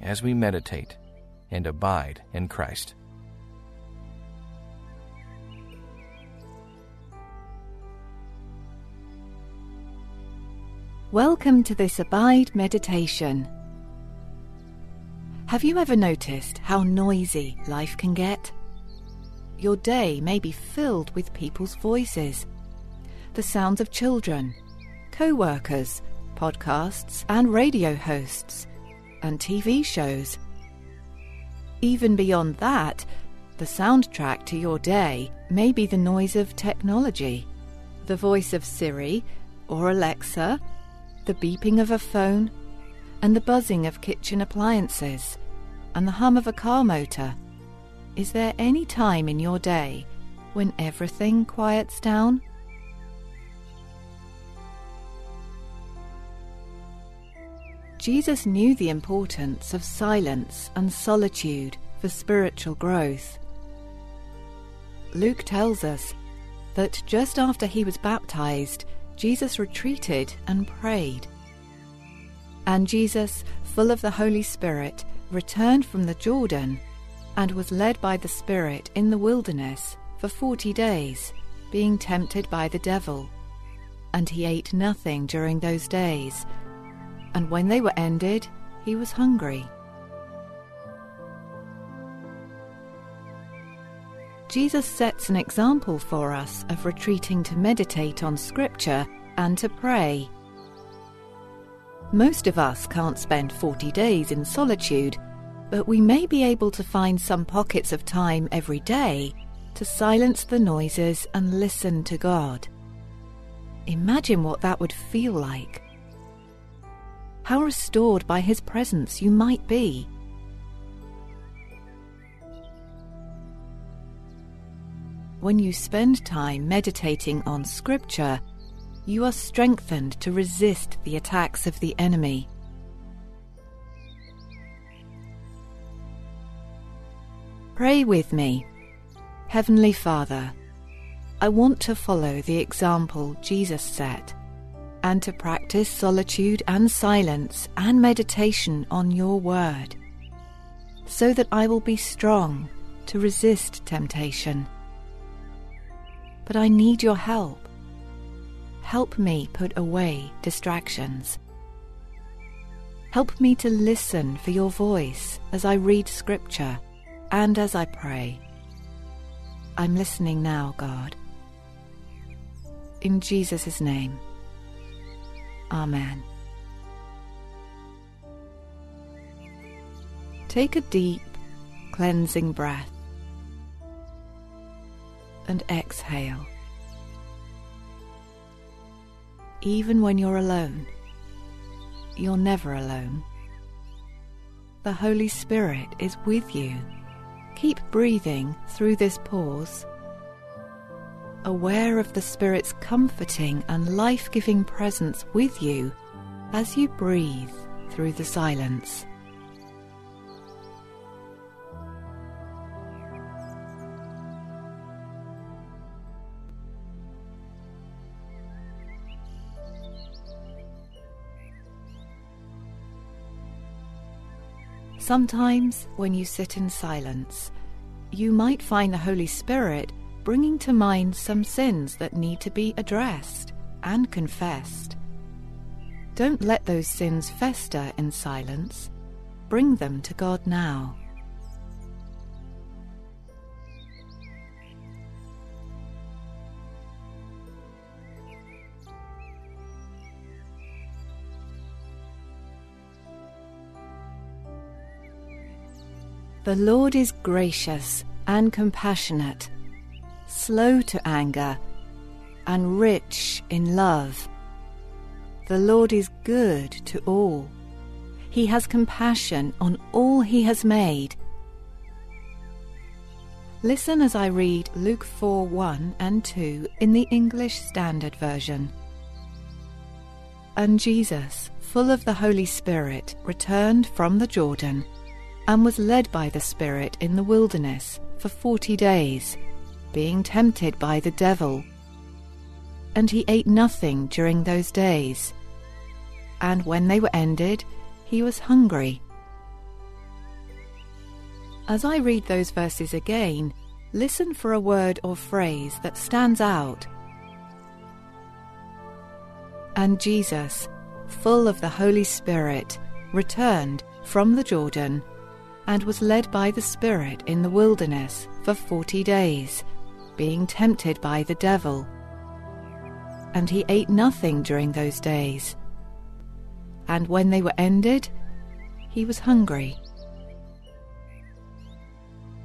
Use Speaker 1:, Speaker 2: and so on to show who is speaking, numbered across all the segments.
Speaker 1: as we meditate and abide in Christ.
Speaker 2: Welcome to this Abide meditation. Have you ever noticed how noisy life can get? Your day may be filled with people's voices, the sounds of children, co workers, podcasts and radio hosts, and TV shows. Even beyond that, the soundtrack to your day may be the noise of technology, the voice of Siri or Alexa, the beeping of a phone, and the buzzing of kitchen appliances, and the hum of a car motor. Is there any time in your day when everything quiets down? Jesus knew the importance of silence and solitude for spiritual growth. Luke tells us that just after he was baptized, Jesus retreated and prayed. And Jesus, full of the Holy Spirit, returned from the Jordan and was led by the Spirit in the wilderness for forty days, being tempted by the devil. And he ate nothing during those days and when they were ended, he was hungry. Jesus sets an example for us of retreating to meditate on Scripture and to pray. Most of us can't spend 40 days in solitude, but we may be able to find some pockets of time every day to silence the noises and listen to God. Imagine what that would feel like how restored by His presence you might be. When you spend time meditating on Scripture, you are strengthened to resist the attacks of the enemy. Pray with me. Heavenly Father, I want to follow the example Jesus set and to practice solitude and silence and meditation on your word, so that I will be strong to resist temptation. But I need your help. Help me put away distractions. Help me to listen for your voice as I read Scripture and as I pray. I'm listening now, God. In Jesus' name. Amen. Take a deep, cleansing breath and exhale. Even when you're alone, you're never alone. The Holy Spirit is with you. Keep breathing through this pause aware of the Spirit's comforting and life giving presence with you as you breathe through the silence. Sometimes, when you sit in silence, you might find the Holy Spirit bringing to mind some sins that need to be addressed and confessed. Don't let those sins fester in silence. Bring them to God now. The Lord is gracious and compassionate slow to anger, and rich in love. The Lord is good to all. He has compassion on all He has made. Listen as I read Luke 4 1 and 2 in the English Standard Version. And Jesus, full of the Holy Spirit, returned from the Jordan and was led by the Spirit in the wilderness for forty days, being tempted by the devil. And he ate nothing during those days. And when they were ended, he was hungry. As I read those verses again, listen for a word or phrase that stands out. And Jesus, full of the Holy Spirit, returned from the Jordan and was led by the Spirit in the wilderness for forty days, being tempted by the devil. And he ate nothing during those days. And when they were ended, he was hungry.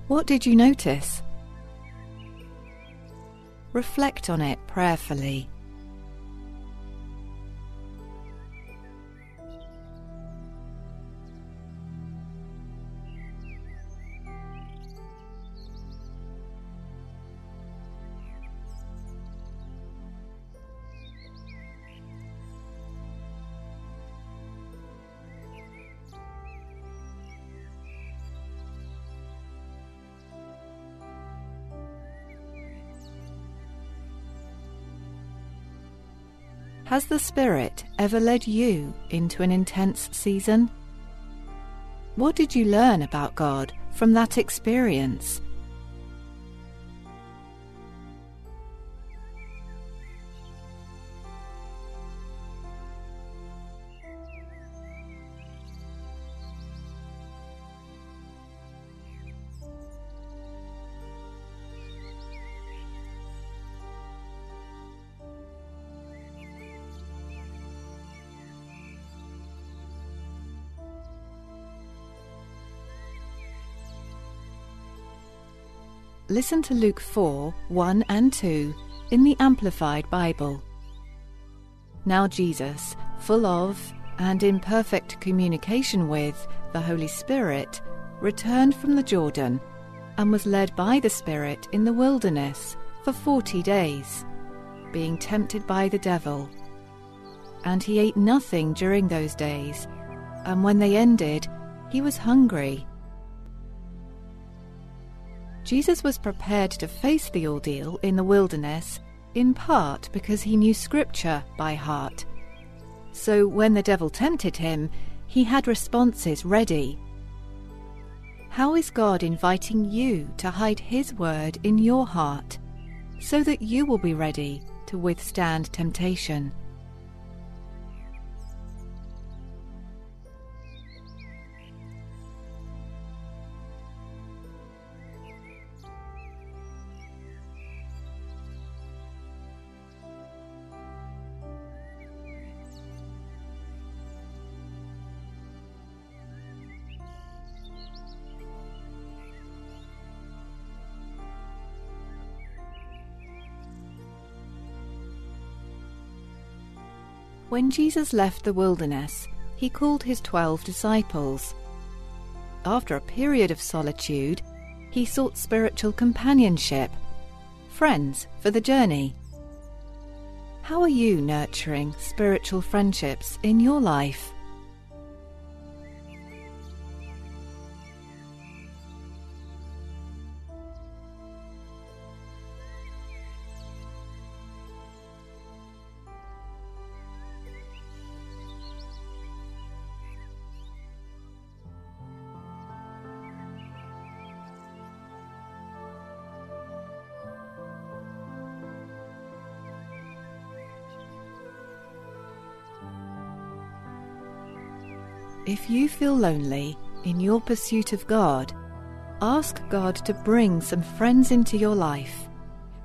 Speaker 2: What did you notice? Reflect on it prayerfully. Has the Spirit ever led you into an intense season? What did you learn about God from that experience? Listen to Luke 4 1 and 2 in the Amplified Bible. Now, Jesus, full of and in perfect communication with the Holy Spirit, returned from the Jordan and was led by the Spirit in the wilderness for forty days, being tempted by the devil. And he ate nothing during those days, and when they ended, he was hungry. Jesus was prepared to face the ordeal in the wilderness in part because he knew Scripture by heart. So when the devil tempted him, he had responses ready. How is God inviting you to hide His word in your heart so that you will be ready to withstand temptation? When Jesus left the wilderness, he called his twelve disciples. After a period of solitude, he sought spiritual companionship, friends for the journey. How are you nurturing spiritual friendships in your life? If you feel lonely in your pursuit of God, ask God to bring some friends into your life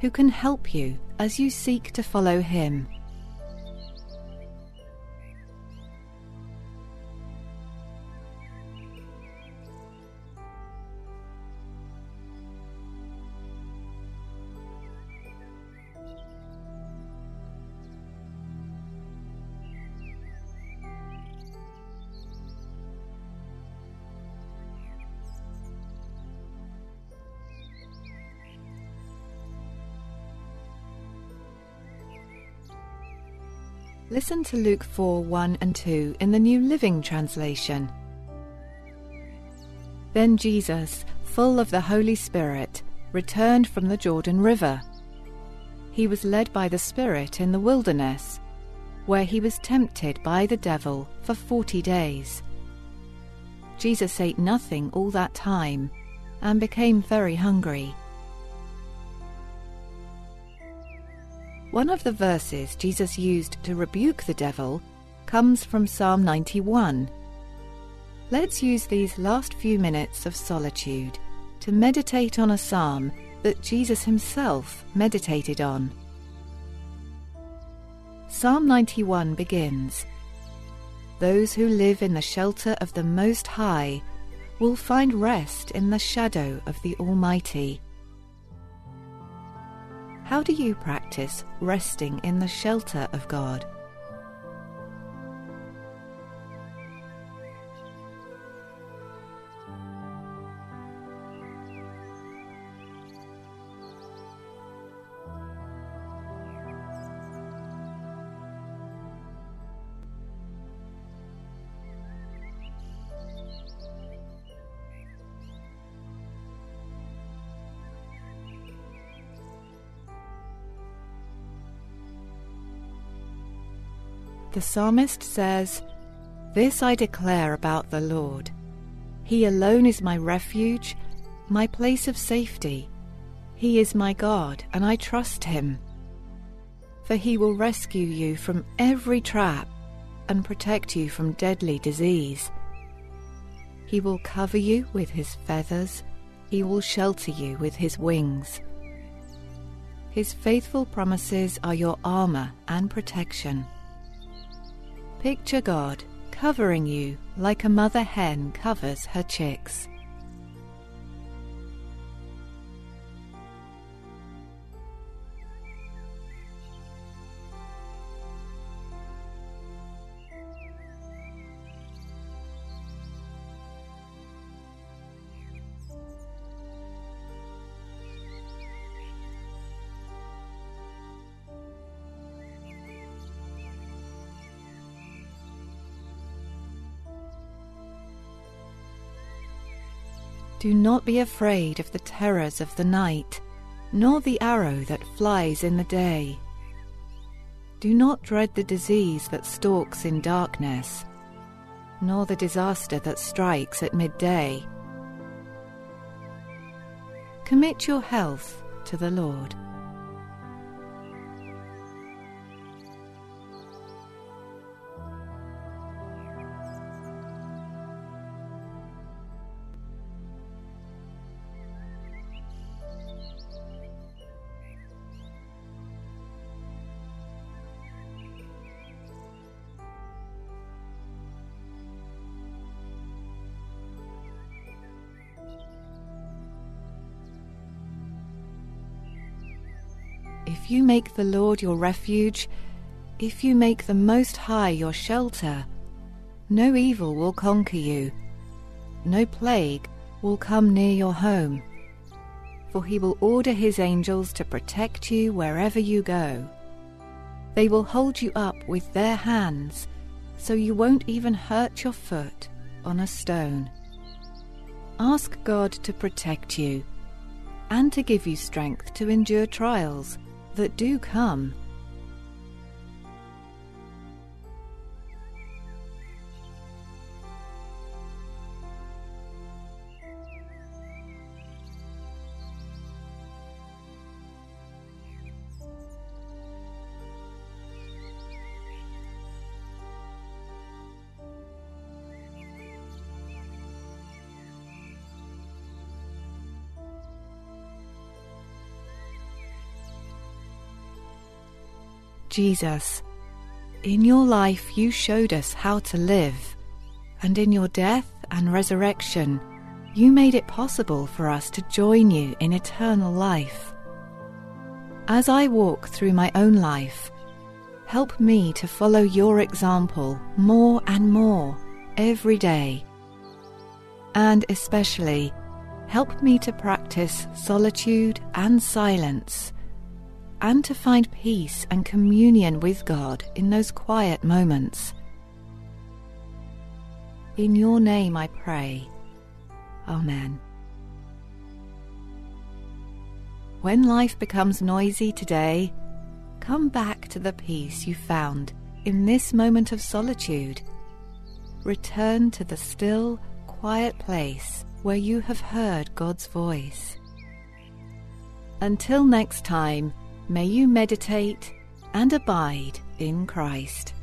Speaker 2: who can help you as you seek to follow Him. Listen to Luke 4 1 and 2 in the New Living Translation. Then Jesus, full of the Holy Spirit, returned from the Jordan River. He was led by the Spirit in the wilderness, where he was tempted by the devil for forty days. Jesus ate nothing all that time and became very hungry. One of the verses Jesus used to rebuke the devil comes from Psalm 91. Let's use these last few minutes of solitude to meditate on a psalm that Jesus himself meditated on. Psalm 91 begins Those who live in the shelter of the Most High will find rest in the shadow of the Almighty. How do you practice resting in the shelter of God? The psalmist says, This I declare about the Lord. He alone is my refuge, my place of safety. He is my God, and I trust him. For he will rescue you from every trap and protect you from deadly disease. He will cover you with his feathers, he will shelter you with his wings. His faithful promises are your armor and protection. Picture God covering you like a mother hen covers her chicks. Do not be afraid of the terrors of the night, nor the arrow that flies in the day. Do not dread the disease that stalks in darkness, nor the disaster that strikes at midday. Commit your health to the Lord. If you make the Lord your refuge, if you make the Most High your shelter, no evil will conquer you, no plague will come near your home. For he will order his angels to protect you wherever you go. They will hold you up with their hands, so you won't even hurt your foot on a stone. Ask God to protect you and to give you strength to endure trials that do come. Jesus, in your life you showed us how to live, and in your death and resurrection, you made it possible for us to join you in eternal life. As I walk through my own life, help me to follow your example more and more every day. And especially, help me to practice solitude and silence and to find peace and communion with God in those quiet moments. In your name I pray. Amen. When life becomes noisy today, come back to the peace you found in this moment of solitude. Return to the still, quiet place where you have heard God's voice. Until next time, may you meditate and abide in Christ.